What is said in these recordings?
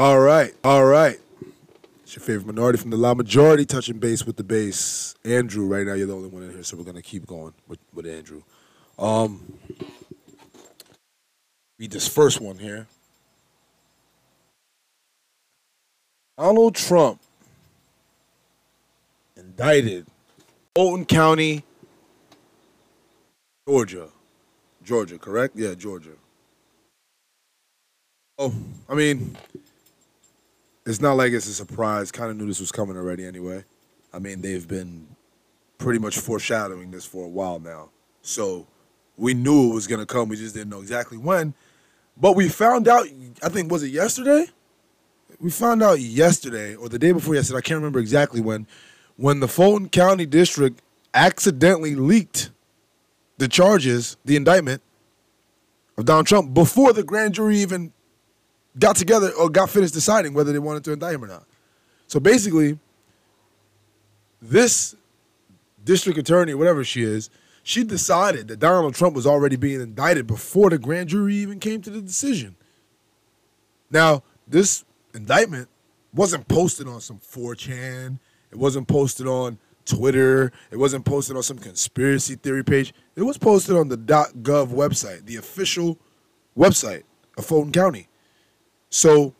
All right, all right. It's your favorite minority from the La Majority, touching base with the base. Andrew, right now you're the only one in here, so we're gonna keep going with, with Andrew. Um, read this first one here. Donald Trump indicted Fulton County, Georgia. Georgia, correct? Yeah, Georgia. Oh, I mean, it's not like it's a surprise. Kind of knew this was coming already anyway. I mean, they've been pretty much foreshadowing this for a while now. So we knew it was going to come. We just didn't know exactly when. But we found out, I think, was it yesterday? We found out yesterday or the day before yesterday, I can't remember exactly when, when the Fulton County District accidentally leaked the charges, the indictment of Donald Trump before the grand jury even got together or got finished deciding whether they wanted to indict him or not. So basically, this district attorney, whatever she is, she decided that Donald Trump was already being indicted before the grand jury even came to the decision. Now, this indictment wasn't posted on some 4chan. It wasn't posted on Twitter. It wasn't posted on some conspiracy theory page. It was posted on the .gov website, the official website of Fulton County. So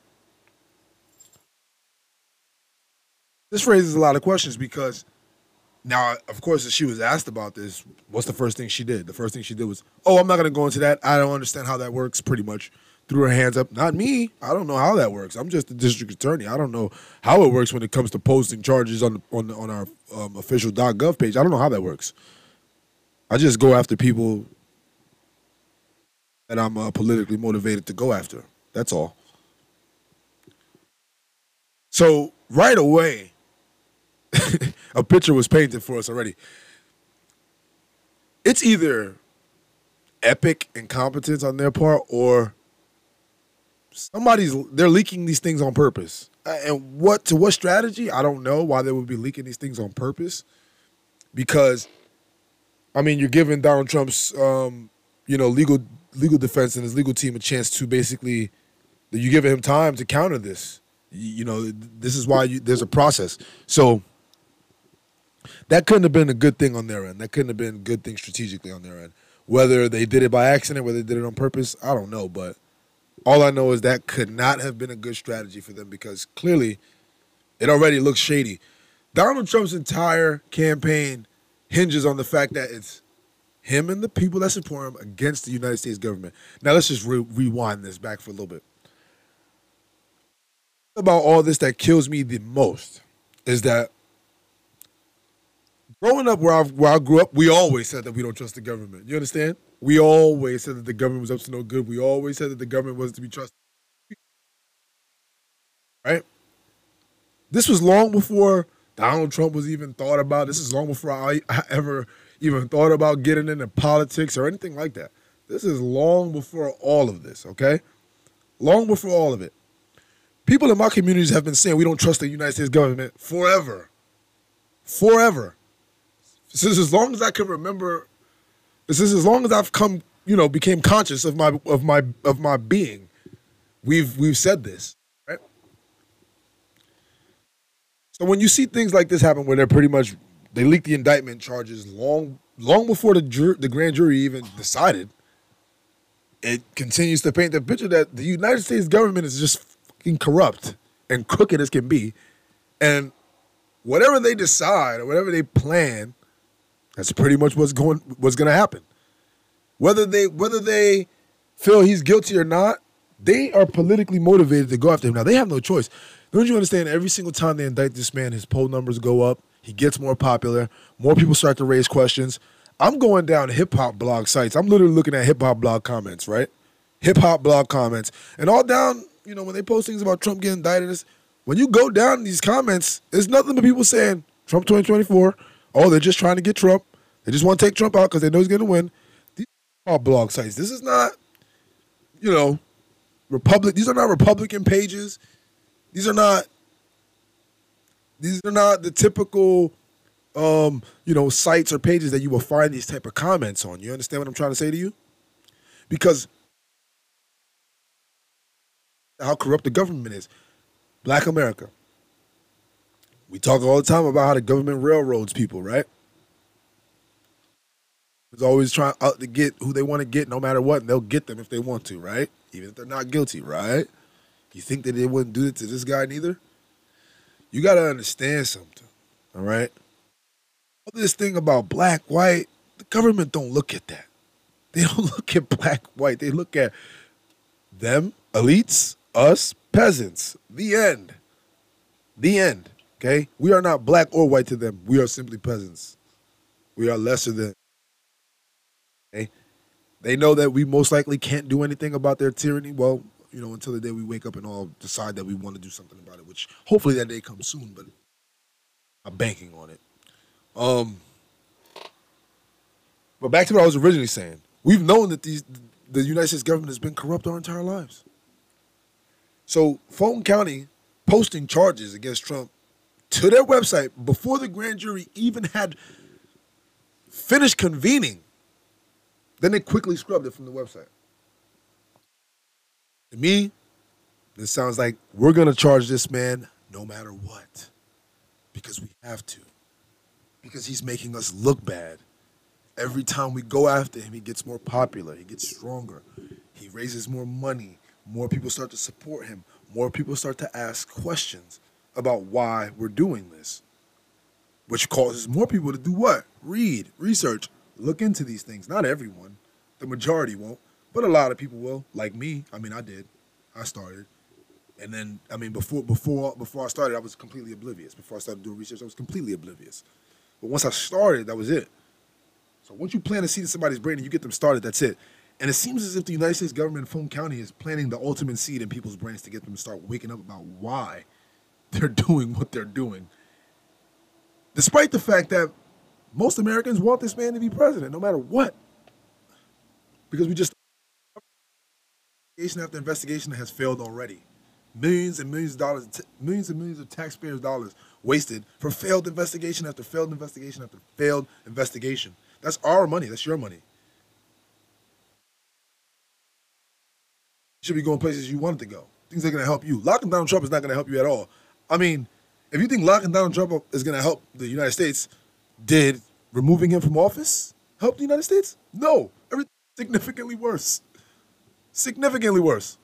this raises a lot of questions because now, of course, if she was asked about this, what's the first thing she did? The first thing she did was, "Oh, I'm not going to go into that. I don't understand how that works." Pretty much threw her hands up. Not me. I don't know how that works. I'm just the district attorney. I don't know how it works when it comes to posting charges on on on our um, official .gov page. I don't know how that works. I just go after people that I'm uh, politically motivated to go after. That's all. So right away, a picture was painted for us already. It's either epic incompetence on their part or somebody's they're leaking these things on purpose. And what to what strategy? I don't know why they would be leaking these things on purpose. Because I mean, you're giving Donald Trump's um, you know, legal legal defense and his legal team a chance to basically you're giving him time to counter this. You, know, this is why you, there's a process. So that couldn't have been a good thing on their end. That couldn't have been a good thing strategically on their end. Whether they did it by accident, whether they did it on purpose, I don't know. But all I know is that could not have been a good strategy for them because clearly it already looks shady. Donald Trump's entire campaign hinges on the fact that it's him and the people that support him against the United States government. Now let's just re- rewind this back for a little bit. About all this that kills me the most is that growing up where I where I grew up, we always said that we don't trust the government. You understand? We always said that the government was up to no good. We always said that the government wasn't to be trusted. Right? This was long before Donald Trump was even thought about. This is long before I, I ever even thought about getting into politics or anything like that. This is long before all of this, okay? Long before all of it. People in my communities have been saying we don't trust the United States government forever. Forever. Since as long as I can remember, since as long as I've come, you know, became conscious of my of my of my being, we've we've said this, right? So when you see things like this happen, where they're pretty much they leak the indictment charges long long before the jur- the grand jury even decided, it continues to paint the picture that the United States government is just corrupt and crooked as can be, and whatever they decide or whatever they plan that's pretty much what's going what's to happen. Whether they whether they feel he's guilty or not, they are politically motivated to go after him. Now they have no choice. Don't you understand? Every single time they indict this man, his poll numbers go up. He gets more popular. More people start to raise questions. I'm going down hip hop blog sites. I'm literally looking at hip hop blog comments, right? Hip hop blog comments, and all down. You know when they post things about Trump getting indicted, when you go down these comments, it's nothing but people saying Trump 2024. Oh, they're just trying to get Trump. They just want to take Trump out because they know he's going to win. These are blog sites. This is not, you know, Republic. These are not Republican pages. These are not. These are not the typical, um, you know, sites or pages that you will find these type of comments on. You understand what I'm trying to say to you? Because how corrupt the government is. Black America. We talk all the time about how the government railroads people, right? It's always trying out to get who they want to get, no matter what, and they'll get them if they want to, right? Even if they're not guilty, right? You think that they wouldn't do it to this guy neither? You got to understand something, all right? All this thing about black, white, the government don't look at that. They don't look at black, white. They look at them, elites, us, peasants. The end. The end. Okay? We are not black or white to them. We are simply peasants. We are lesser than. Okay? They know that we most likely can't do anything about their tyranny. Well, you know, until the day we wake up and all decide that we want to do something about it, which hopefully that day comes soon, but I'm banking on it. Um, but back to what I was originally saying. We've known that these the United States government has been corrupt our entire lives. So Fulton County posting charges against Trump to their website before the grand jury even had finished convening. Then they quickly scrubbed it from the website. To me, this sounds like we're gonna charge this man no matter what. Because we have to. Because he's making us look bad. Every time we go after him, he gets more popular, he gets stronger, he raises more money, more people start to support him, more people start to ask questions about why we're doing this. Which causes more people to do what? Read, research, look into these things. Not everyone, the majority won't, but a lot of people will, like me. I mean, I did. I started. And then, I mean, before before before I started, I was completely oblivious. Before I started doing research, I was completely oblivious. But once I started, that was it. So once you plant a seed in somebody's brain and you get them started, that's it. And it seems as if the United States government, in Fulton County, is planting the ultimate seed in people's brains to get them to start waking up about why they're doing what they're doing. Despite the fact that most Americans want this man to be president, no matter what. Because we just investigation after investigation has failed already. Millions and millions of dollars, millions and millions of taxpayers' dollars wasted for failed investigation after failed investigation after failed investigation. That's our money. That's your money. Should be going places you wanted to go. Things that are going to help you. Locking down Trump is not going to help you at all. I mean, if you think locking down Trump is going to help the United States, did removing him from office help the United States? No. Everything significantly worse. Significantly worse.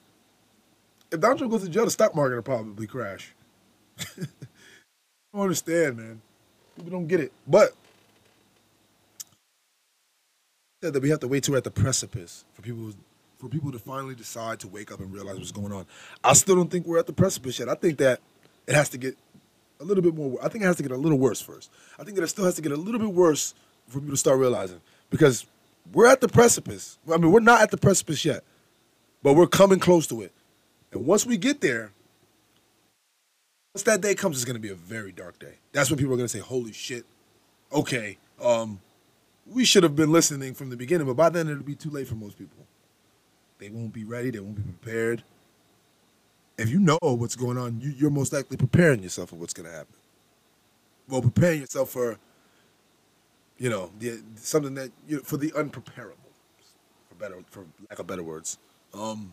If Donald Trump goes to jail, the stock market will probably crash. I don't understand, man. People don't get it. But that we have to wait till we're at the precipice for people for people to finally decide to wake up and realize what's going on. I still don't think we're at the precipice yet. I think that it has to get a little bit more. I think it has to get a little worse first. I think that it still has to get a little bit worse for people to start realizing because we're at the precipice. I mean, we're not at the precipice yet, but we're coming close to it. And once we get there, once that day comes, it's going to be a very dark day. That's when people are going to say, "Holy shit! Okay, um, we should have been listening from the beginning." But by then, it'll be too late for most people. They won't be ready. They won't be prepared. If you know what's going on, you, are most likely preparing yourself for what's going to happen. Well, preparing yourself for, you know, the, something that you for the unpreparable, for better, for lack of better words. Um,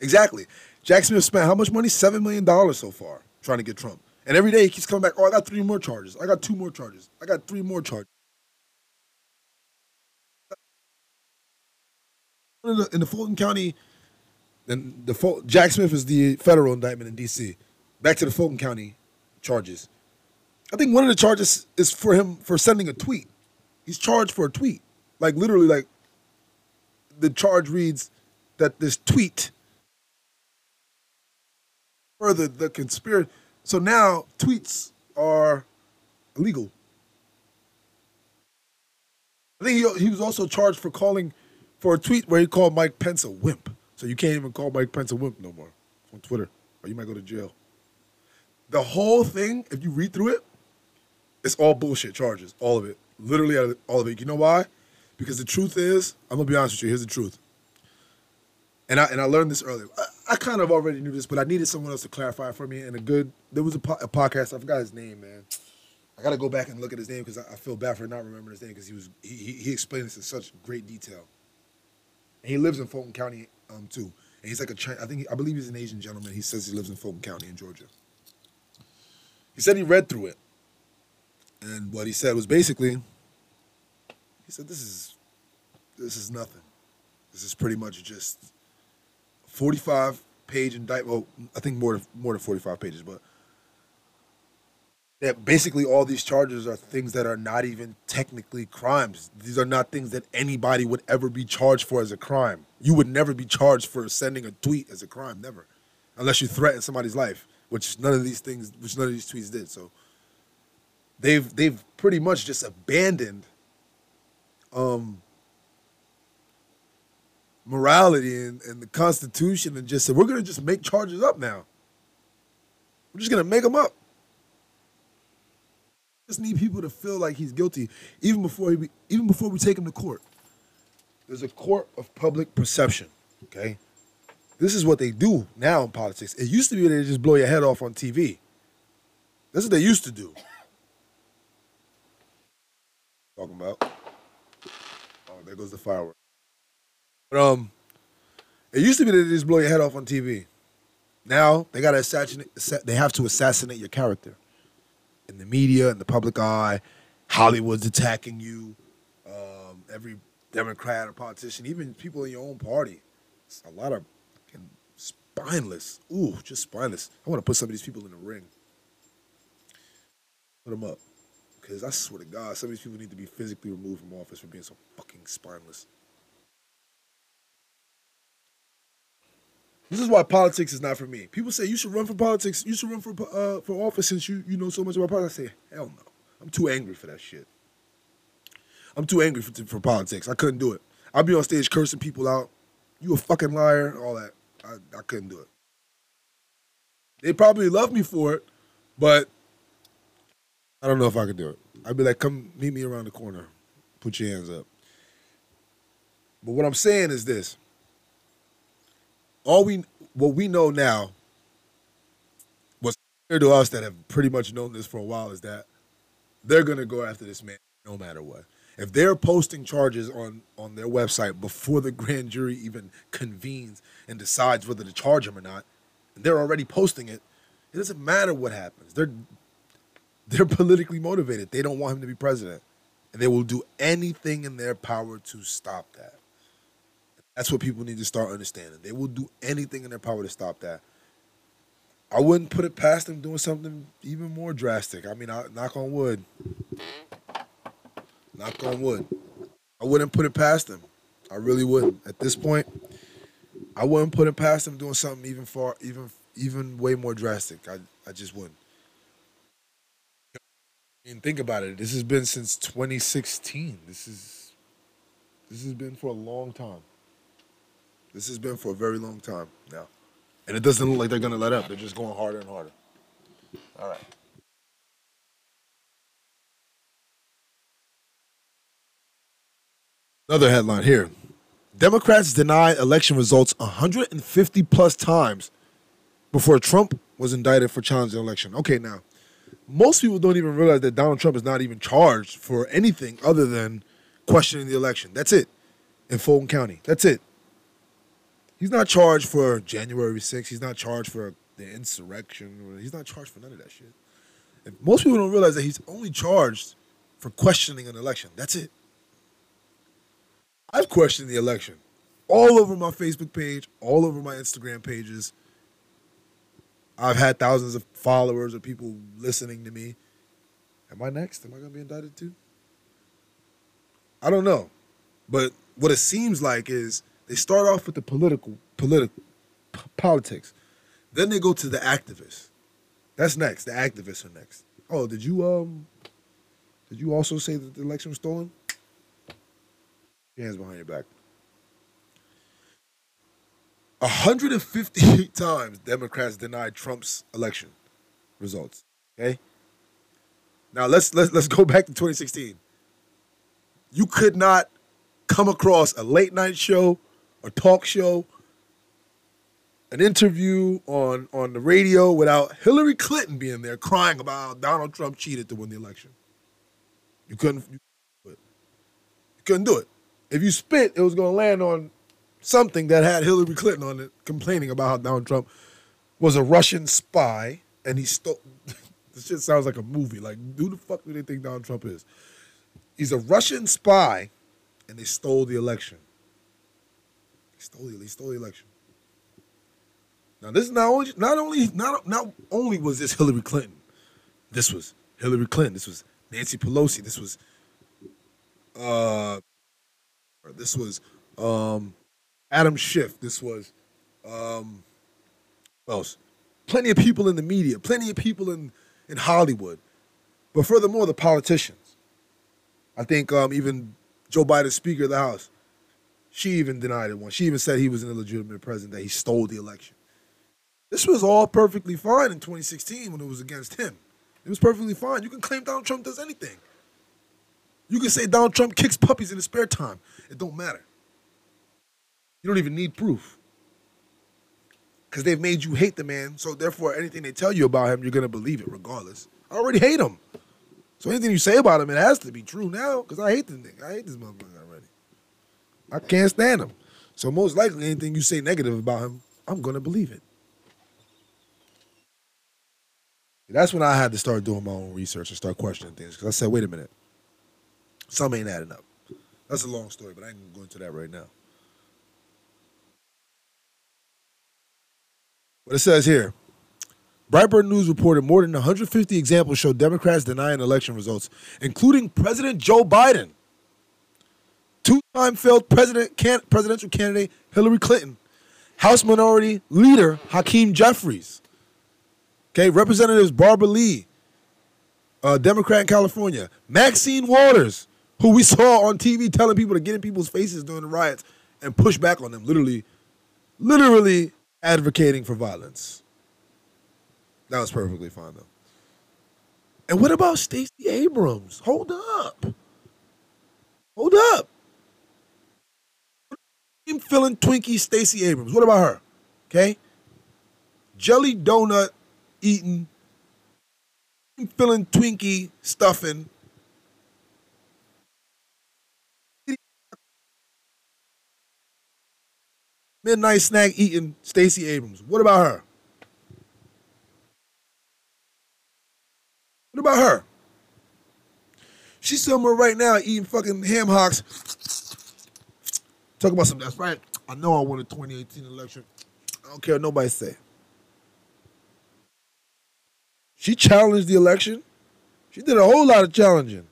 exactly. Jack Smith spent how much money? Seven million dollars so far trying to get Trump, and every day he keeps coming back. Oh, I got three more charges. I got two more charges. I got three more charges. In the, in the Fulton County, and the Jack Smith is the federal indictment in D.C. Back to the Fulton County charges. I think one of the charges is for him for sending a tweet. He's charged for a tweet, like literally, like the charge reads that this tweet further the conspiracy. So now tweets are illegal. I think he, he was also charged for calling for a tweet where he called Mike Pence a wimp. So you can't even call Mike Pence a wimp no more on Twitter, or you might go to jail. The whole thing, if you read through it, it's all bullshit charges, all of it, literally all of it. You know why? Because the truth is, I'm gonna be honest with you. Here's the truth. And I and I learned this earlier. I, I kind of already knew this, but I needed someone else to clarify for me. And a good, there was a, po- a podcast. I forgot his name, man. I got to go back and look at his name because I, I, feel bad for not remembering his name because he was he, he explained this in such great detail. He lives in Fulton County um, too. and he's like a I think I believe he's an Asian gentleman. He says he lives in Fulton County in Georgia. He said he read through it, and what he said was basically, he said this is this is nothing. This is pretty much just 45 page indictment. Well, I think more more than 45 pages, but that basically all these charges are things that are not even technically crimes. These are not things that anybody would ever be charged for as a crime. You would never be charged for sending a tweet as a crime, never, unless you threaten somebody's life, which none of these things, which none of these tweets did. So they've they've pretty much just abandoned um morality and, and the Constitution and just said we're gonna just make charges up now. We're just gonna make them up just need people to feel like he's guilty, even before he be, even before we take him to court. There's a court of public perception. Okay, this is what they do now in politics. It used to be they just blow your head off on TV. That's what they used to do. Talking about. Oh, there goes the firework. But um, it used to be that they just blow your head off on TV. Now they gotta assassinate. They have to assassinate your character in the media and the public eye. Hollywood's attacking you. Um, every Democrat or politician, even people in your own party. It's a lot of spineless. Ooh, just spineless. I want to put some of these people in the ring. Put them up. Because I swear to God, some of these people need to be physically removed from office for being so fucking spineless. This is why politics is not for me. People say you should run for politics. You should run for uh, for office since you you know so much about politics. I say hell no. I'm too angry for that shit. I'm too angry for, for politics. I couldn't do it. I'd be on stage cursing people out. You a fucking liar, all that. I, I couldn't do it. They probably love me for it, but I don't know if I could do it. I'd be like, come meet me around the corner. Put your hands up. But what I'm saying is this all we what we know now what's clear to us that have pretty much known this for a while is that they're gonna go after this man no matter what. If they're posting charges on on their website before the grand jury even convenes and decides whether to charge him or not, and they're already posting it, it doesn't matter what happens. They're they're politically motivated. They don't want him to be president. And they will do anything in their power to stop that. That's what people need to start understanding. They will do anything in their power to stop that. I wouldn't put it past them doing something even more drastic. I mean, I, knock on wood. Knock on wood. I wouldn't put it past them. I really wouldn't. At this point, I wouldn't put it past them doing something even far, even even way more drastic. I I just wouldn't. I mean, think about it. This has been since 2016. This is this has been for a long time. This has been for a very long time now. And it doesn't look like they're going to let up. They're just going harder and harder. All right. Another headline here Democrats deny election results 150 plus times before Trump was indicted for challenging the election. Okay, now, most people don't even realize that Donald Trump is not even charged for anything other than questioning the election. That's it in Fulton County. That's it. He's not charged for January 6th. He's not charged for the insurrection. He's not charged for none of that shit. And most people don't realize that he's only charged for questioning an election. That's it. I've questioned the election all over my Facebook page, all over my Instagram pages. I've had thousands of followers or people listening to me. Am I next? Am I going to be indicted too? I don't know. But what it seems like is they start off with the political, political, p- politics. Then they go to the activists. That's next. The activists are next. Oh, did you um, did you also say that the election was stolen? Your hands behind your back. 158 times Democrats denied Trump's election results. Okay. Now let's let's let's go back to 2016. You could not come across a late night show a talk show, an interview on on the radio without Hillary Clinton being there crying about how Donald Trump cheated to win the election. You couldn't, you couldn't do it. You couldn't do it. If you spit, it was going to land on something that had Hillary Clinton on it complaining about how Donald Trump was a Russian spy and he stole. this shit sounds like a movie. Like, who the fuck do they think Donald Trump is? He's a Russian spy and they stole the election. They stole the, they stole the election. Now this is not only not only not not only was this Hillary Clinton, this was Hillary Clinton, this was Nancy Pelosi, this was uh this was um Adam Schiff, this was um what else? Plenty of people in the media, plenty of people in in Hollywood. But furthermore, the politicians. I think um even Joe Biden, Speaker of the House, she even denied it once. She even said he was an illegitimate president, that he stole the election. This was all perfectly fine in 2016 when it was against him. It was perfectly fine. You can claim Donald Trump does anything. You can say Donald Trump kicks puppies in his spare time. It don't matter. You don't even need proof. Because they've made you hate the man, so therefore anything they tell you about him, you're gonna believe it regardless. I already hate him. So anything you say about him, it has to be true now, because I hate this nigga. I hate this motherfucker. I can't stand him. So most likely anything you say negative about him, I'm gonna believe it. That's when I had to start doing my own research and start questioning things. Because I said, wait a minute, some ain't adding up. That's a long story, but I ain't gonna go into that right now. What it says here Breitbart News reported more than 150 examples show Democrats denying election results, including President Joe Biden, two time failed president, can, presidential candidate Hillary Clinton, House Minority Leader Hakeem Jeffries, Okay, Representatives Barbara Lee, uh, Democrat in California, Maxine Waters, who we saw on TV telling people to get in people's faces during the riots and push back on them, literally, literally advocating for violence. That was perfectly fine though. And what about Stacey Abrams? Hold up. Hold up. I'm feeling Twinkie Stacey Abrams. What about her? Okay? Jelly donut eating, filling Twinkie stuffing. Midnight snack eating Stacey Abrams. What about her? What about her? She's somewhere right now eating fucking ham hocks. Talk about something. That's right. I know I won the 2018 election. I don't care what nobody say. She challenged the election. She did a whole lot of challenging.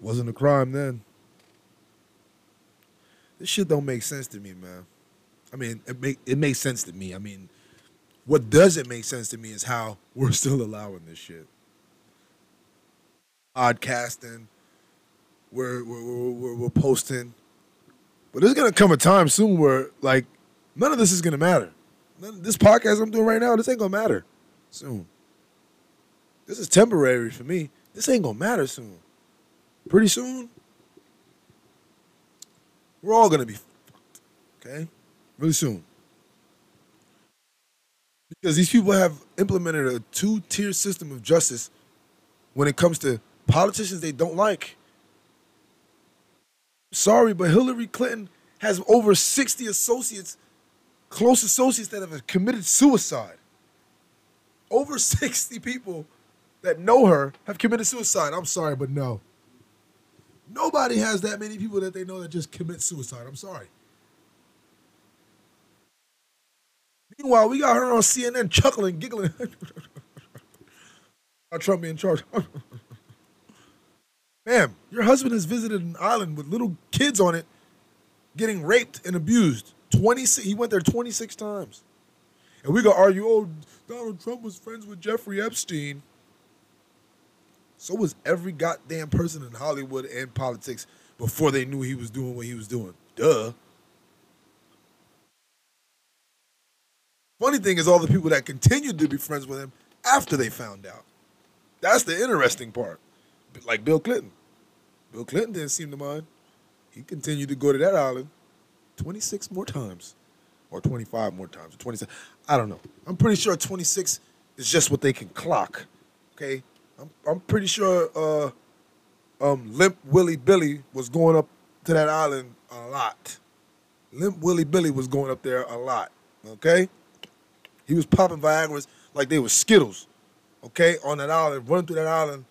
Wasn't a crime then. This shit don't make sense to me, man. I mean, it make it makes sense to me. I mean, what doesn't make sense to me is how we're still allowing this shit. Podcasting, we're we're, we're, we're posting, but there's gonna come a time soon where like none of this is gonna matter this podcast I'm doing right now, this ain't gonna matter soon. This is temporary for me. This ain't gonna matter soon. Pretty soon, we're all gonna be fucked. Okay? Really soon. Because these people have implemented a two-tier system of justice when it comes to politicians they don't like. Sorry, but Hillary Clinton has over 60 associates close associates that have committed suicide. Over 60 people that know her have committed suicide. I'm sorry, but no. Nobody has that many people that they know that just commit suicide. I'm sorry. Meanwhile, we got her on CNN chuckling, giggling. Trump be in charge. Ma'am, your husband has visited an island with little kids on it getting raped and abused. 26. He went there 26 times. And we go argue, oh, Donald Trump was friends with Jeffrey Epstein. So was every goddamn person in Hollywood and politics before they knew he was doing what he was doing. Duh. Funny thing is, all the people that continued to be friends with him after they found out. That's the interesting part. Like Bill Clinton. Bill Clinton didn't seem to mind. He continued to go to that island 26 more times or 25 more times or 26. I don't know. I'm pretty sure 26 is just what they can clock. Okay? I'm, I'm pretty sure uh, um, Limp Willie Billy was going up to that island a lot. Limp Willie Billy was going up there a lot. Okay? He was popping Viagra's like they were Skittles. Okay? On that island, running through that island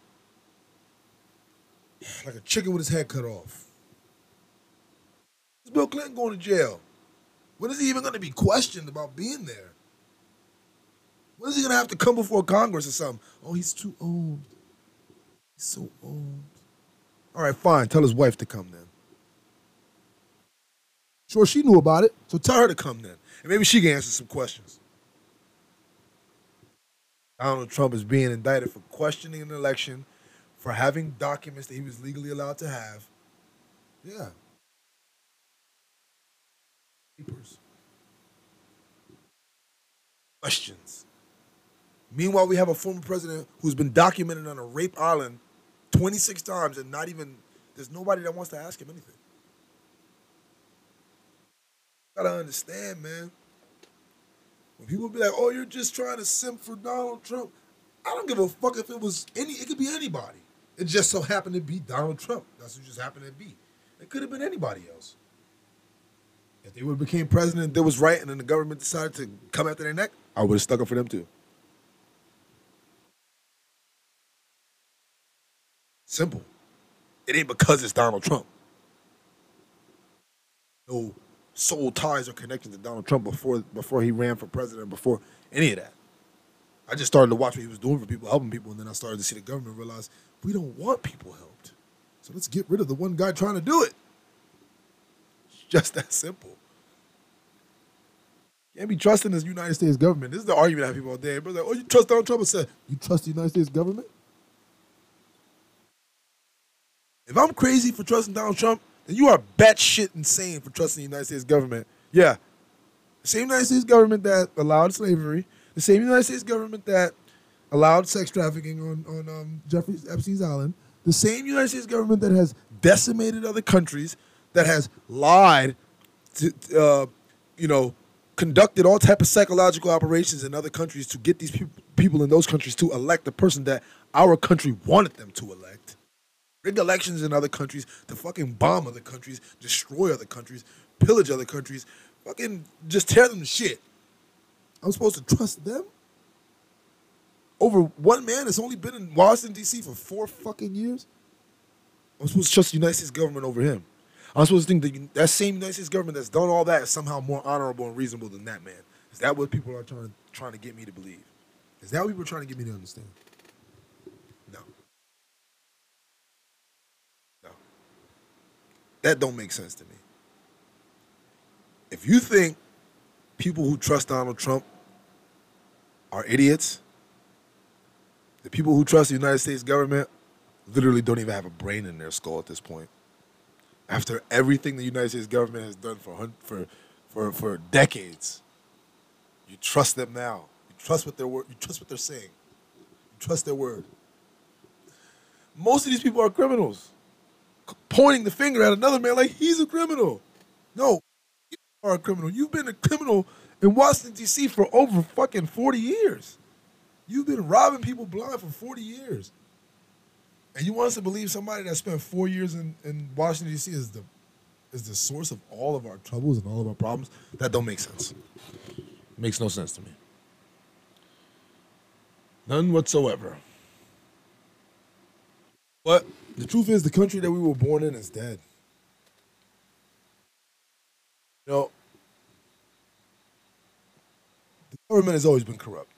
like a chicken with his head cut off. Is Bill Clinton going to jail? When is he even going to be questioned about being there? When is he going to have to come before Congress or something? Oh, he's too old. He's so old. All right, fine. Tell his wife to come then. Sure, she knew about it, so tell her to come then. And maybe she can answer some questions. Donald Trump is being indicted for questioning an election, for having documents that he was legally allowed to have. Yeah. Papers. Questions. Meanwhile, we have a former president who's been documented on a rape island 26 times and not even, there's nobody that wants to ask him anything. Gotta understand, man. When people be like, oh, you're just trying to simp for Donald Trump, I don't give a fuck if it was any, it could be anybody. It just so happened to be Donald Trump. That's who just happened to be. It could have been anybody else. If they would have became president, that was right, and then the government decided to come after their neck, I would have stuck up for them too. Simple. It ain't because it's Donald Trump. No soul ties or connections to Donald Trump before before he ran for president, before any of that. I just started to watch what he was doing for people, helping people, and then I started to see the government realize we don't want people helped. So let's get rid of the one guy trying to do it. It's just that simple. Can't be trusting this United States government. This is the argument I have people all day. Everybody's like, oh, you trust Donald Trump? I said, you trust the United States government? If I'm crazy for trusting Donald Trump, then you are batshit insane for trusting the United States government. Yeah. Same United States government that allowed slavery, the same United States government that allowed sex trafficking on, on um, Jeffrey Epstein's Island, the same United States government that has decimated other countries, that has lied, to, uh, you know, conducted all type of psychological operations in other countries to get these people, people in those countries to elect the person that our country wanted them to elect. Rig elections in other countries to fucking bomb other countries, destroy other countries, pillage other countries, fucking just tear them to shit. I'm supposed to trust them? Over one man that's only been in Washington, D.C. for four fucking years? I'm supposed to trust the United States government over him. I'm supposed to think that that same United States government that's done all that is somehow more honorable and reasonable than that man. Is that what people are trying to trying to get me to believe? Is that what people are trying to get me to understand? No. No. That don't make sense to me. If you think people who trust Donald Trump are idiots, the people who trust the United States government literally don't even have a brain in their skull at this point after everything the United States government has done for for for for decades. You trust them now. You trust what word. You trust what they're saying. You trust their word. Most of these people are criminals, pointing the finger at another man like he's a criminal. No, you are a criminal. You've been a criminal in Washington D.C. for over fucking forty years. You've been robbing people blind for forty years. And you want us to believe somebody that spent four years in, in Washington D.C. is the is the source of all of our troubles and all of our problems? That don't make sense. makes no sense to me. None whatsoever. But the truth is, the country that we were born in is dead. You know, the government has always been corrupt.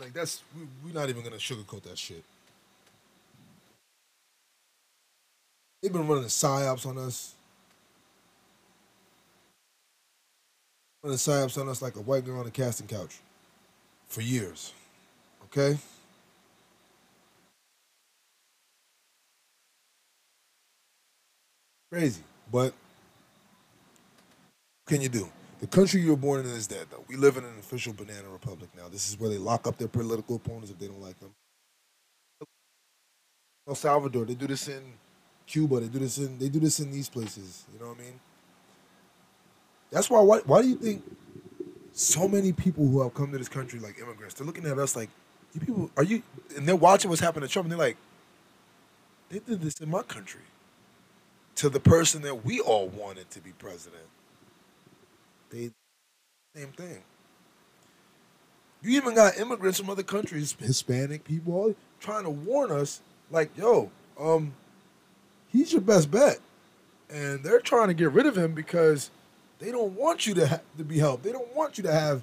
Like that's we, we're not even gonna sugarcoat that shit. They've been running psyops on us. Running psyops on us like a white girl on a casting couch for years. Okay? Crazy. But what can you do? The country you were born in is dead, though. We live in an official banana republic now. This is where they lock up their political opponents if they don't like them. El Salvador, they do this in Cuba. They do this in they do this in these places. You know what I mean? That's why. Why, why do you think so many people who have come to this country like immigrants? They're looking at us like, you people are you? And they're watching what's happening to Trump, and they're like, they did this in my country. to the person that we all wanted to be president. They same thing. You even got immigrants from other countries, Hispanic people, trying to warn us, like, yo, um, he's your best bet. And they're trying to get rid of him because they don't want you to ha- to be helped. They don't want you to have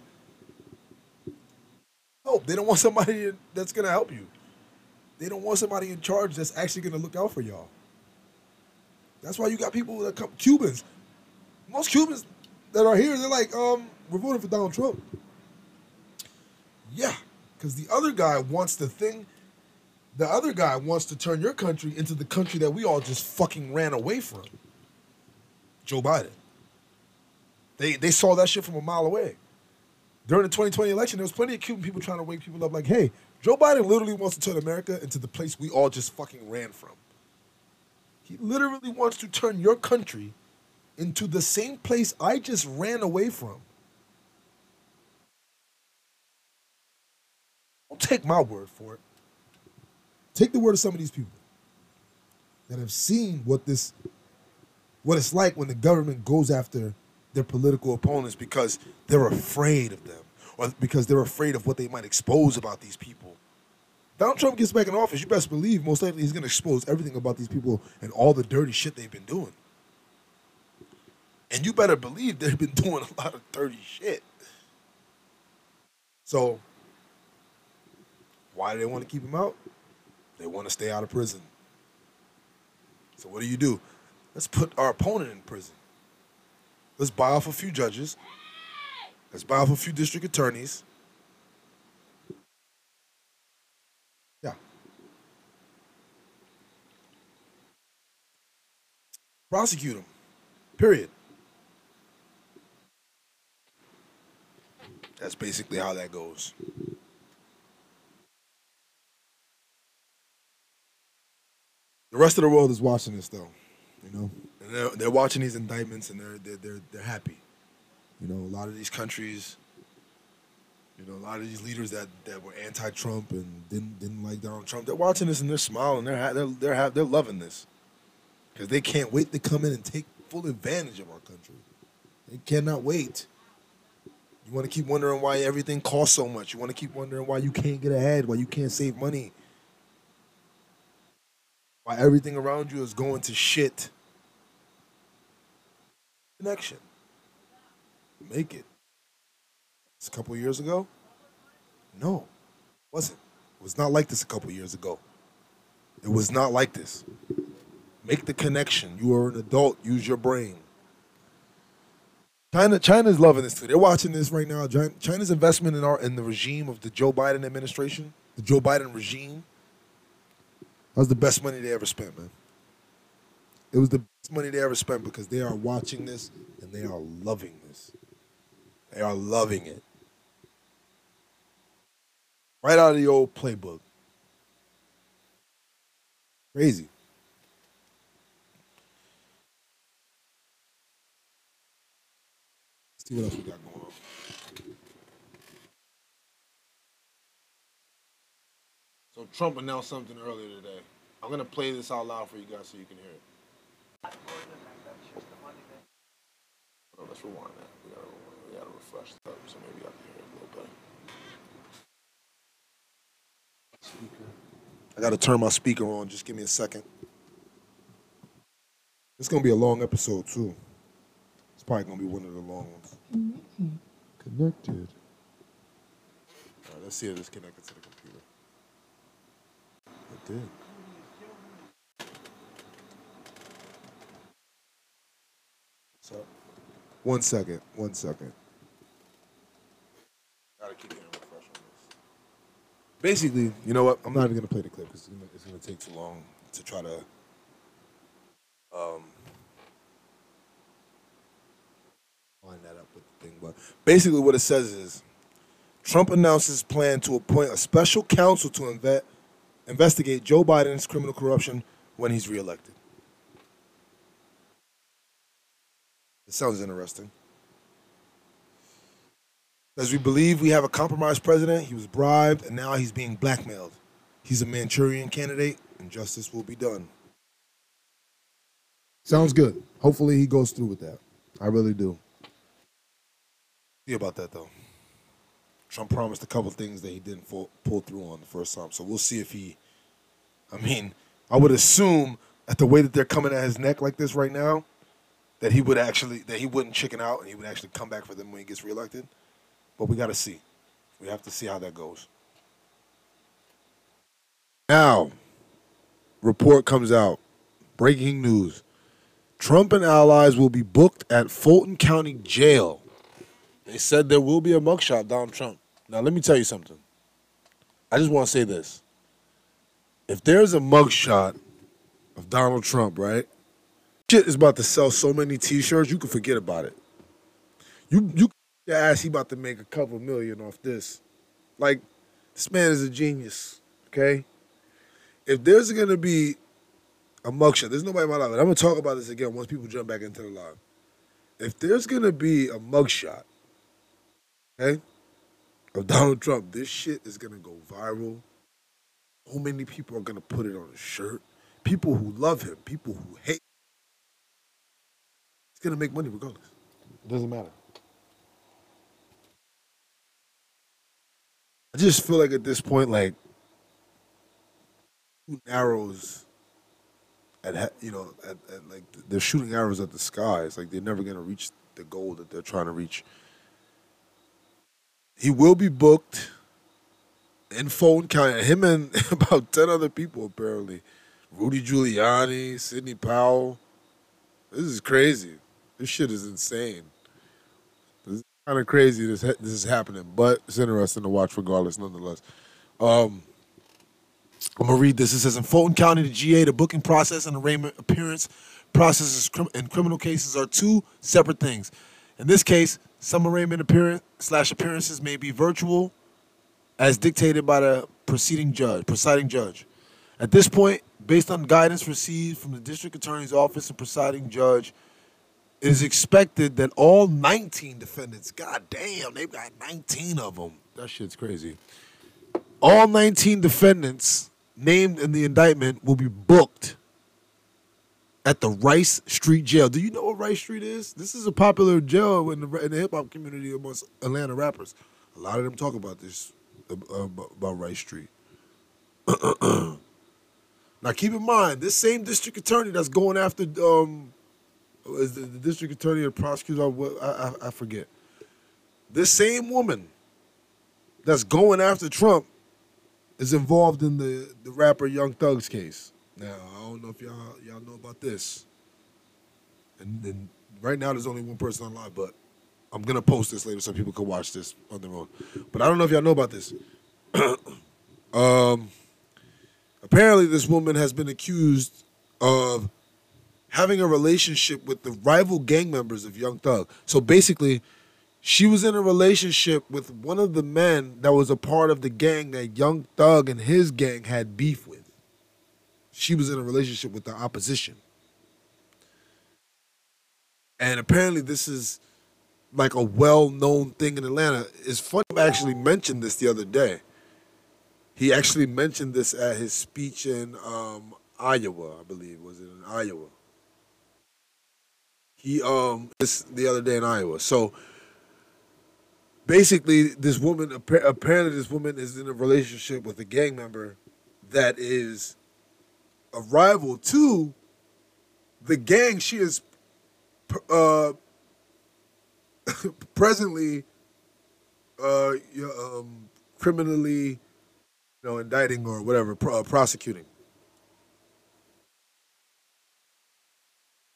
help. They don't want somebody that's gonna help you. They don't want somebody in charge that's actually gonna look out for y'all. That's why you got people that come Cubans. Most Cubans that are here, they're like, um, we're voting for Donald Trump. Yeah, because the other guy wants the thing. The other guy wants to turn your country into the country that we all just fucking ran away from. Joe Biden. They they saw that shit from a mile away. During the 2020 election, there was plenty of Cuban people trying to wake people up like, hey, Joe Biden literally wants to turn America into the place we all just fucking ran from. He literally wants to turn your country into the same place I just ran away from. Don't take my word for it. Take the word of some of these people that have seen what this what it's like when the government goes after their political opponents because they're afraid of them or because they're afraid of what they might expose about these people. Donald Trump gets back in office, you best believe most likely he's going to expose everything about these people and all the dirty shit they've been doing. And you better believe they've been doing a lot of dirty shit. So, why do they want to keep him out? They want to stay out of prison. So, what do you do? Let's put our opponent in prison. Let's buy off a few judges. Let's buy off a few district attorneys. Yeah. Prosecute him. Period. That's basically how that goes. The rest of the world is watching this, though. You know, and they're, they're watching these indictments and they're, they're they're they're happy. You know, a lot of these countries, you know, a lot of these leaders that, that were anti-Trump and didn't didn't like Donald Trump, they're watching this and they're smiling. They're ha- they're they're, ha- they're loving this because they can't wait to come in and take full advantage of our country. They cannot wait. You want to keep wondering why everything costs so much. You want to keep wondering why you can't get ahead, why you can't save money, why everything around you is going to shit. Connection. Make it. It's a couple years ago? No, it wasn't. It was not like this a couple years ago. It was not like this. Make the connection. You are an adult. Use your brain. China, China's loving this too. They're watching this right now. China's investment in our in the regime of the Joe Biden administration, the Joe Biden regime. That was the best money they ever spent, man. It was the best money they ever spent because they are watching this and they are loving this. They are loving it. Right out of the old playbook. Crazy. See what else we got going on. So Trump announced something earlier today. I'm gonna play this out loud for you guys so you can hear it. On, let's rewind that. We gotta, we gotta refresh that so maybe I can hear it a little better. Speaker. I gotta turn my speaker on. Just give me a second. It's gonna be a long episode too. It's probably gonna be one of the long ones. Connected. All right, let's see if it's connected to the computer. It did. So, one second. One second. Gotta keep getting refresh on this. Basically, you know what? I'm not even gonna play the clip because it's it's gonna take too long to try to. Um, line that up thing, but basically, what it says is, Trump announces plan to appoint a special counsel to inve- investigate Joe Biden's criminal corruption when he's reelected. It sounds interesting. As we believe we have a compromised president, he was bribed, and now he's being blackmailed. He's a Manchurian candidate, and justice will be done. Sounds good. Hopefully he goes through with that. I really do. See about that though. Trump promised a couple things that he didn't pull, pull through on the first time. So we'll see if he. I mean, I would assume at the way that they're coming at his neck like this right now, that he would actually that he wouldn't chicken out and he would actually come back for them when he gets reelected. But we got to see. We have to see how that goes. Now, report comes out. Breaking news. Trump and allies will be booked at Fulton County Jail. They said there will be a mugshot Donald Trump. Now, let me tell you something. I just want to say this. If there's a mugshot of Donald Trump, right? Shit is about to sell so many T-shirts, you can forget about it. You you ask he about to make a couple million off this. Like, this man is a genius. Okay? If there's gonna be a mugshot, there's nobody in my life. I'm gonna talk about this again once people jump back into the live. If there's gonna be a mugshot, okay, of Donald Trump, this shit is gonna go viral. So many people are gonna put it on a shirt. People who love him, people who hate. He's gonna make money regardless. It doesn't matter. I just feel like at this point, like arrows at you know at, at, like they're shooting arrows at the sky. It's like they're never gonna reach the goal that they're trying to reach. He will be booked in Fulton County. Him and about ten other people apparently. Rudy Giuliani, Sidney Powell. This is crazy. This shit is insane. This is kind of crazy. This this is happening, but it's interesting to watch regardless, nonetheless. Um, I'm gonna read this. It says in Fulton County, the GA, the booking process and arraignment appearance processes in criminal cases are two separate things. In this case, some arraignment appearance slash appearances may be virtual, as dictated by the preceding judge, presiding judge. At this point, based on guidance received from the district attorney's office and presiding judge, it is expected that all 19 defendants, god damn, they've got 19 of them. That shit's crazy. All 19 defendants named in the indictment will be booked at the Rice Street Jail. Do you know what Rice Street is? This is a popular jail in the, in the hip hop community amongst Atlanta rappers. A lot of them talk about this uh, about Rice Street. now, keep in mind, this same district attorney that's going after um, is the, the district attorney or prosecutor? I, I, I forget. This same woman that's going after Trump is involved in the, the rapper Young Thug's case. Now, I don't know if y'all y'all know about this. And, and right now there's only one person on live, but I'm gonna post this later so people can watch this on their own. But I don't know if y'all know about this. um, apparently, this woman has been accused of having a relationship with the rival gang members of Young Thug. So basically, she was in a relationship with one of the men that was a part of the gang that Young Thug and his gang had beef with. She was in a relationship with the opposition. And apparently this is like a well-known thing in Atlanta. It's funny I actually mentioned this the other day. He actually mentioned this at his speech in um, Iowa, I believe. Was it in Iowa? He um this the other day in Iowa. So basically, this woman apparently this woman is in a relationship with a gang member that is a rival to the gang she is uh, presently uh, um, criminally you know indicting or whatever uh, prosecuting.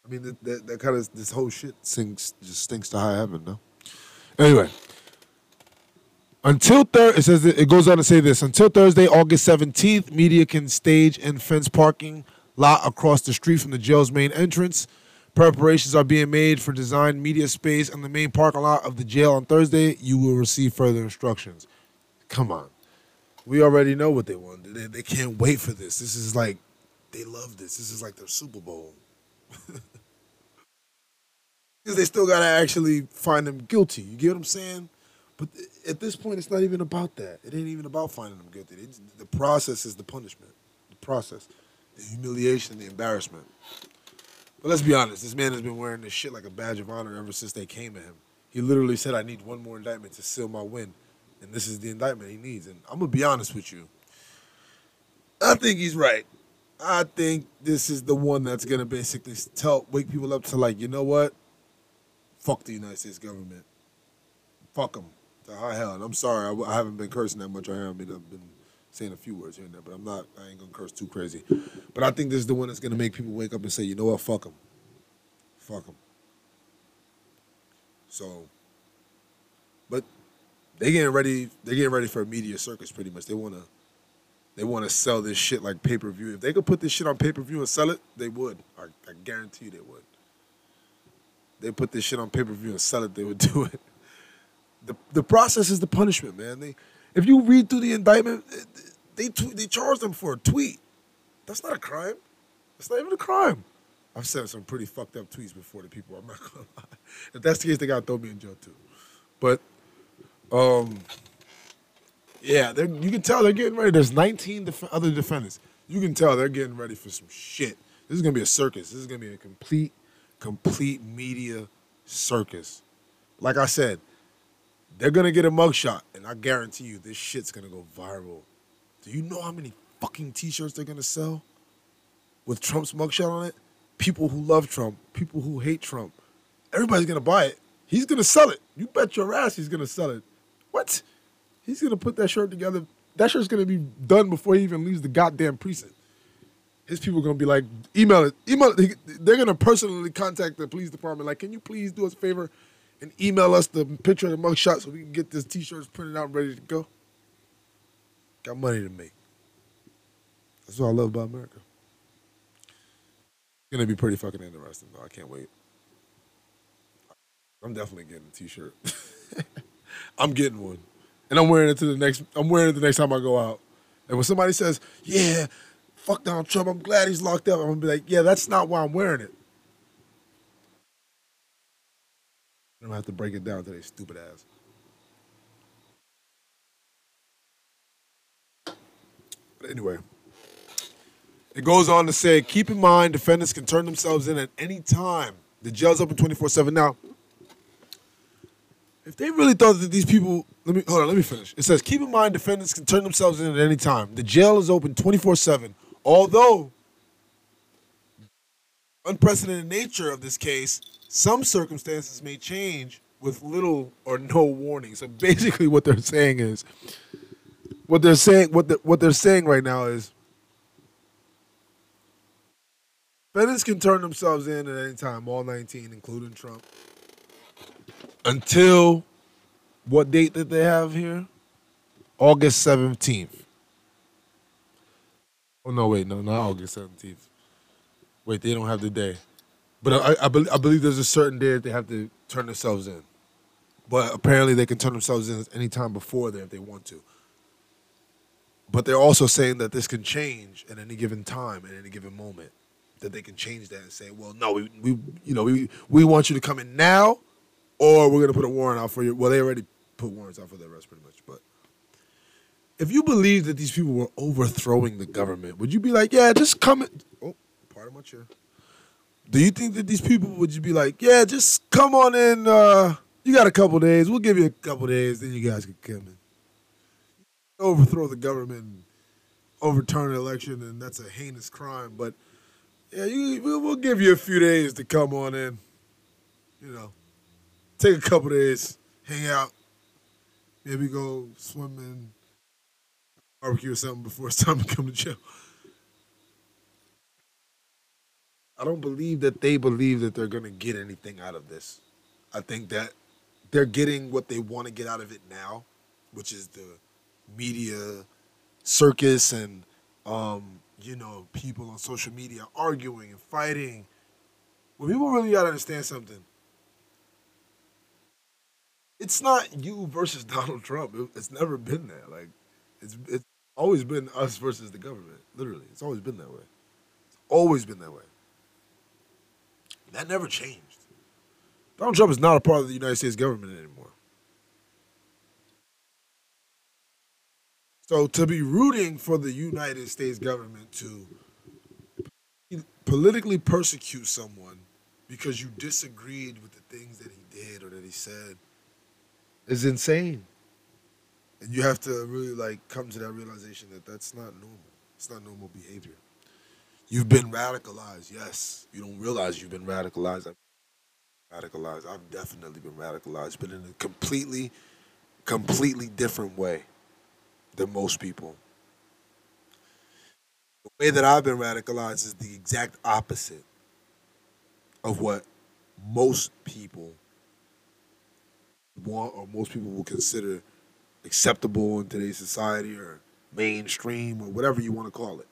I mean that, that, that kind of this whole shit sinks just stinks to high heaven, no. Anyway, until Thursday, it says it goes on to say this. Until Thursday, August seventeenth, media can stage and fence parking lot across the street from the jail's main entrance. Preparations are being made for design media space in the main parking lot of the jail on Thursday. You will receive further instructions. Come on, we already know what they want. They, they can't wait for this. This is like they love this. This is like their Super Bowl. Because they still gotta actually find them guilty. You get what I'm saying? But at this point, it's not even about that. It ain't even about finding them guilty. It's, the process is the punishment. The process, the humiliation, the embarrassment. But let's be honest, this man has been wearing this shit like a badge of honor ever since they came at him. He literally said, I need one more indictment to seal my win. And this is the indictment he needs. And I'm going to be honest with you. I think he's right. I think this is the one that's going to basically tell, wake people up to, like, you know what? Fuck the United States government. Fuck them. To high hell. And I'm sorry, I, I haven't been cursing that much. I mean, I've been saying a few words here and there, but I'm not, I ain't to curse too crazy. But I think this is the one that's to make people wake up and say, you know what? Fuck them. Fuck them. So, but they getting ready. They're getting ready for a media circus. Pretty much, they want to. They want to sell this shit like pay per view. If they could put this shit on pay per view and sell it, they would. I, I guarantee you they would. They put this shit on pay per view and sell it, they would do it. The the process is the punishment, man. They, if you read through the indictment, they they charge them for a tweet. That's not a crime. It's not even a crime. I've sent some pretty fucked up tweets before to people. I'm not gonna lie. If that's the case, they gotta throw me in jail too. But, um, yeah, you can tell they're getting ready. There's 19 def- other defendants. You can tell they're getting ready for some shit. This is gonna be a circus. This is gonna be a complete, complete media circus. Like I said, they're gonna get a mugshot, and I guarantee you, this shit's gonna go viral. Do you know how many fucking T-shirts they're gonna sell with Trump's mugshot on it? people who love Trump, people who hate Trump. Everybody's gonna buy it. He's gonna sell it. You bet your ass he's gonna sell it. What? He's gonna put that shirt together. That shirt's gonna be done before he even leaves the goddamn precinct. His people are gonna be like, email it, email it. They're gonna personally contact the police department. Like, can you please do us a favor and email us the picture of the mugshot so we can get this t-shirts printed out ready to go? Got money to make. That's what I love about America It's gonna be pretty fucking interesting though. I can't wait. I'm definitely getting a t-shirt. I'm getting one, and I'm wearing it to the next. I'm wearing it the next time I go out. And when somebody says, "Yeah, fuck Donald Trump," I'm glad he's locked up. I'm gonna be like, "Yeah, that's not why I'm wearing it." I don't have to break it down to their stupid ass. But anyway. It goes on to say, keep in mind, defendants can turn themselves in at any time. The jail's open 24 7. Now, if they really thought that these people, let me, hold on, let me finish. It says, keep in mind, defendants can turn themselves in at any time. The jail is open 24 7. Although, unprecedented nature of this case, some circumstances may change with little or no warning. So basically, what they're saying is, what they're saying, what the, what they're saying right now is, Defendants can turn themselves in at any time, all 19, including Trump. Until what date did they have here? August 17th. Oh, no, wait, no, not August 17th. Wait, they don't have the day. But I, I, be, I believe there's a certain day that they have to turn themselves in. But apparently they can turn themselves in any time before there if they want to. But they're also saying that this can change at any given time, at any given moment that they can change that and say, well, no, we, we you know, we, we want you to come in now, or we're gonna put a warrant out for you. Well, they already put warrants out for the arrest pretty much, but if you believe that these people were overthrowing the government, would you be like, yeah, just come in? Oh, Do you think that these people would just be like, yeah, just come on in? Uh, you got a couple days. We'll give you a couple days, then you guys can come in. Overthrow the government, overturn an election, and that's a heinous crime. But yeah, you, we'll give you a few days to come on in. You know, take a couple days, hang out, maybe go swimming, barbecue or something before it's time to come to jail. I don't believe that they believe that they're going to get anything out of this. I think that they're getting what they want to get out of it now, which is the media circus and um, you know, people on social media arguing and fighting. Well, people really gotta understand something. It's not you versus Donald Trump. it's never been that. Like, it's it's always been us versus the government. Literally, it's always been that way. It's always been that way. That never changed. Donald Trump is not a part of the United States government anymore. So to be rooting for the United States government to politically persecute someone because you disagreed with the things that he did or that he said is insane. And you have to really like come to that realization that that's not normal. It's not normal behavior. You've been radicalized. Yes, you don't realize you've been radicalized. I've radicalized. I've definitely been radicalized, but in a completely, completely different way than most people. The way that I've been radicalized is the exact opposite of what most people want or most people will consider acceptable in today's society or mainstream or whatever you want to call it.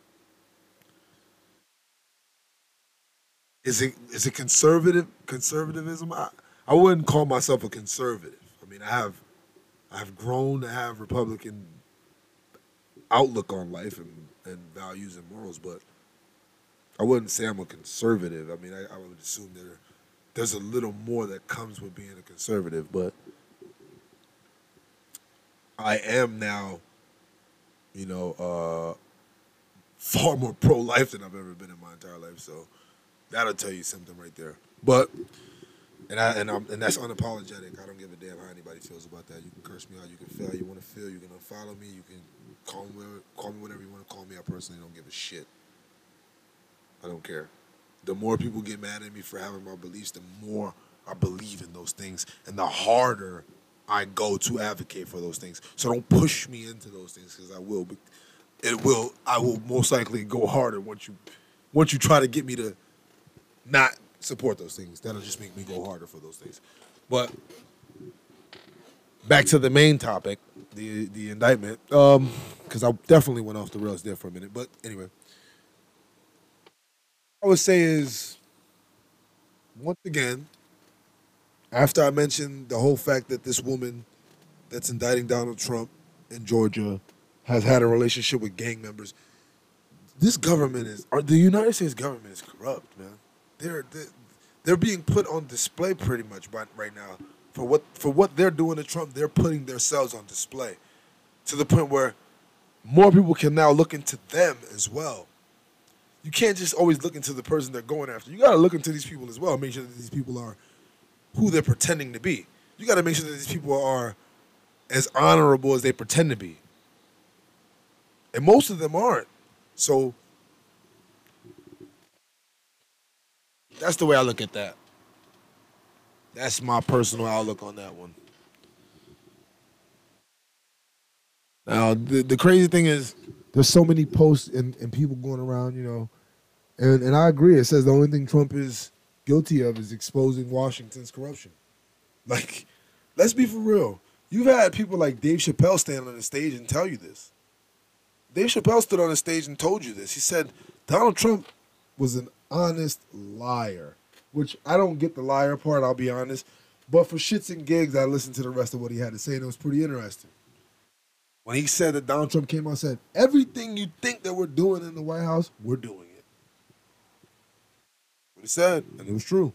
Is it is it conservative conservatism? I, I wouldn't call myself a conservative. I mean, I have I've grown to have Republican outlook on life and, and values and morals, but I wouldn't say I'm a conservative. I mean, I, I would assume there there's a little more that comes with being a conservative, but I am now, you know, uh, far more pro life than I've ever been in my entire life. So that'll tell you something right there. But and I and I'm and that's unapologetic. I don't give a damn how anybody feels about that. You can curse me out. You can feel you want to feel. You can unfollow me. You can call me call me whatever you want to call me. I personally don't give a shit. I don't care. The more people get mad at me for having my beliefs, the more I believe in those things, and the harder I go to advocate for those things. So don't push me into those things because I will. It will. I will most likely go harder once you once you try to get me to not support those things. That'll just make me go harder for those things. But back to the main topic, the the indictment. Um, because I definitely went off the rails there for a minute. But anyway, I would say is once again, after I mentioned the whole fact that this woman that's indicting Donald Trump in Georgia has had a relationship with gang members, this government is, or the United States government is corrupt, man. They're they're, being put on display pretty much right now for what for what they're doing to Trump. They're putting themselves on display to the point where more people can now look into them as well. You can't just always look into the person they're going after. You got to look into these people as well. Make sure that these people are who they're pretending to be. You got to make sure that these people are as honorable as they pretend to be. And most of them aren't. So that's the way I look at that. That's my personal outlook on that one. Now, the, the crazy thing is, there's so many posts and, and people going around, you know, and, and I agree. It says the only thing Trump is guilty of is exposing Washington's corruption. Like, let's be for real. You've had people like Dave Chappelle stand on the stage and tell you this. Dave Chappelle stood on the stage and told you this. He said Donald Trump was an honest liar, which I don't get the liar part, I'll be honest. But for shits and gigs, I listened to the rest of what he had to say, and it was pretty interesting. When he said that Donald Trump came out and said, everything you think that we're doing in the White House, we're doing it. what he said, and it was true.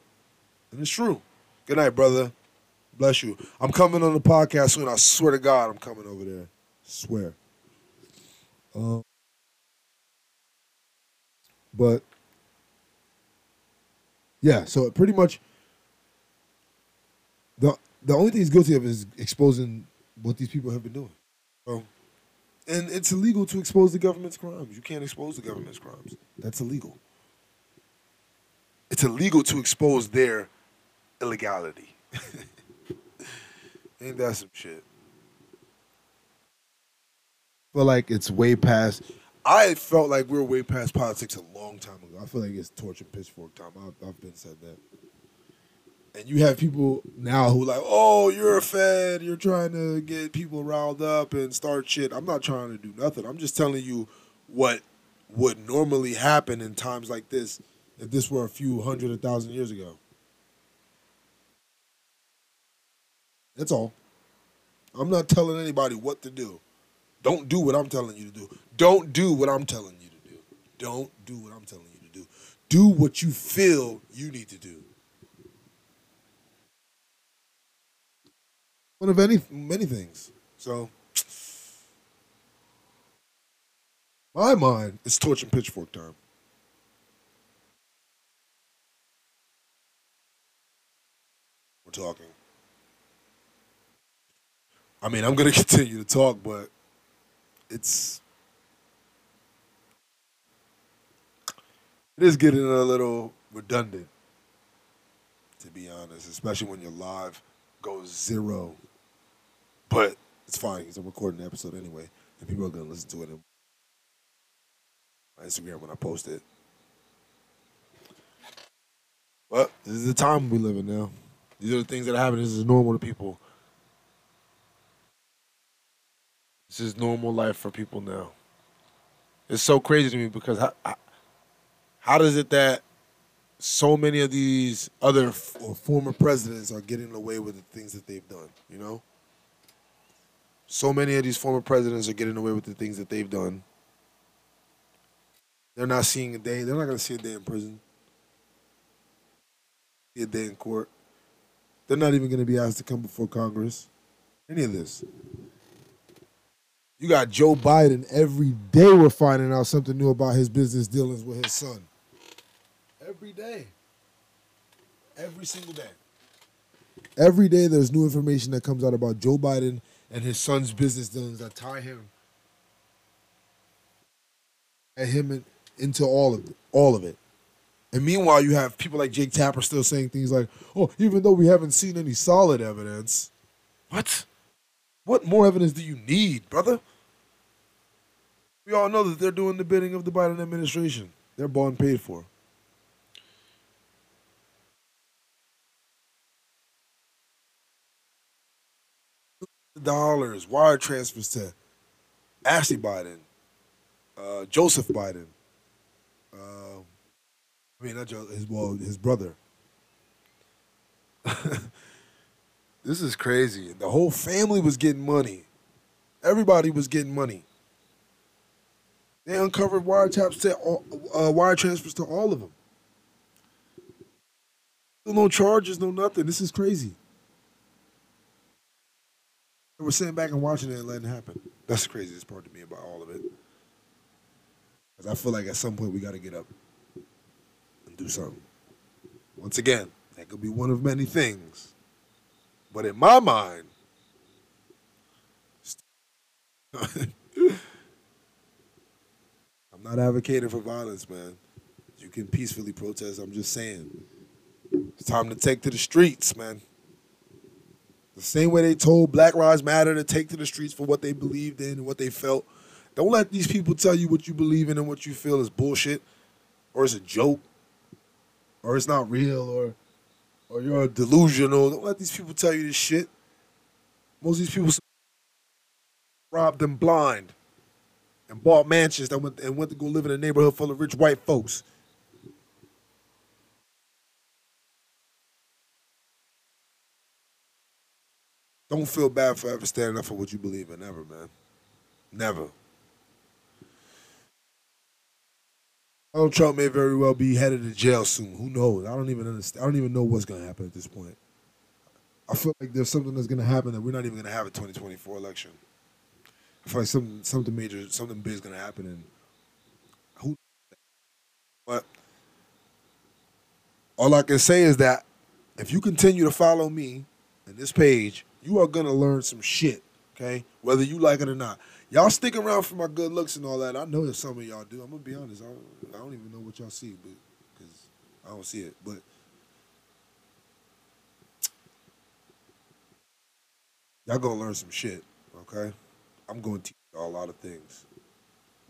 And it's true. Good night, brother. Bless you. I'm coming on the podcast soon. I swear to God, I'm coming over there. swear. Um, but yeah, so pretty much the the only thing he's guilty of is exposing what these people have been doing. And it's illegal to expose the government's crimes. You can't expose the government's crimes. That's illegal it's illegal to expose their illegality. Ain't that some shit? But like it's way past. I felt like we were way past politics a long time ago. I feel like it's torch and pitchfork time. I've, I've been said that. And you have people now who like, oh, you're a Fed. You're trying to get people riled up and start shit. I'm not trying to do nothing. I'm just telling you what would normally happen in times like this if this were a few hundred a thousand years ago. That's all. I'm not telling anybody what to do. Don't do what I'm telling you to do. Don't do what I'm telling you to do. Don't do what I'm telling you to do. Do what you feel you need to do. One of any many things. So my mind is torch and pitchfork time. We're talking. I mean, I'm going to continue to talk, but it's it is getting a little redundant, to be honest, especially when your live goes zero. But it's fine because I'm recording the episode anyway, and people are gonna listen to it on my Instagram when I post it. But this is the time we live in now. These are the things that happen. This is normal to people. This is normal life for people now. It's so crazy to me because how, how, how does it that so many of these other f- or former presidents are getting away with the things that they've done, you know? So many of these former presidents are getting away with the things that they've done. They're not seeing a day, they're not going to see a day in prison, see a day in court. They're not even going to be asked to come before Congress. Any of this. You got Joe Biden every day we're finding out something new about his business dealings with his son. Every day. Every single day. Every day there's new information that comes out about Joe Biden and his son's business dealings that tie him and him in, into all of it, all of it. And meanwhile, you have people like Jake Tapper still saying things like, "Oh, even though we haven't seen any solid evidence, what? What more evidence do you need, brother?" We all know that they're doing the bidding of the Biden administration. They're and paid for. Dollars, wire transfers to Ashley Biden, uh, Joseph Biden. Uh, I mean, not Joe, his well, his brother. this is crazy. The whole family was getting money. Everybody was getting money. They uncovered wiretaps to all, uh, wire transfers to all of them. No charges, no nothing. This is crazy. We're sitting back and watching it and letting it happen. That's the craziest part to me about all of it. Because I feel like at some point we got to get up and do something. Once again, that could be one of many things. But in my mind, I'm not advocating for violence, man. You can peacefully protest. I'm just saying. It's time to take to the streets, man. The same way they told Black Lives Matter to take to the streets for what they believed in and what they felt. Don't let these people tell you what you believe in and what you feel is bullshit, or it's a joke, or it's not real, or or you're delusional. Don't let these people tell you this shit. Most of these people robbed them blind and bought mansions that went and went to go live in a neighborhood full of rich white folks. Don't feel bad for ever standing up for what you believe in, ever, man. Never. Donald Trump may very well be headed to jail soon. Who knows? I don't even understand. I don't even know what's going to happen at this point. I feel like there's something that's going to happen that we're not even going to have a 2024 election. I feel like something, something major, something big is going to happen, and who? But all I can say is that if you continue to follow me and this page, you are to learn some shit. Okay, whether you like it or not. Y'all stick around for my good looks and all that. I know that some of y'all do. I'm gonna be honest. I don't, I don't even know what y'all see, but because I don't see it. But y'all gonna learn some shit. Okay, I'm gonna teach y'all a lot of things.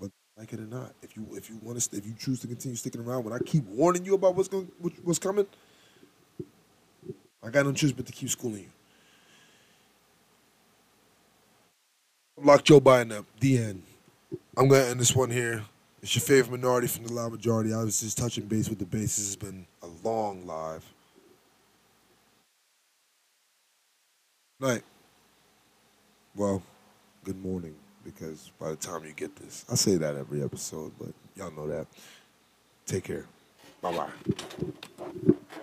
But like it or not, if you if you want to if you choose to continue sticking around, when I keep warning you about what's going what's coming, I got no choice but to keep schooling you. Lock Joe Biden up. The end. I'm gonna end this one here. It's your favorite minority from the loud majority. I was just touching base with the base. This has been a long live. Night. Well, good morning, because by the time you get this, I say that every episode, but y'all know that. Take care. Bye bye.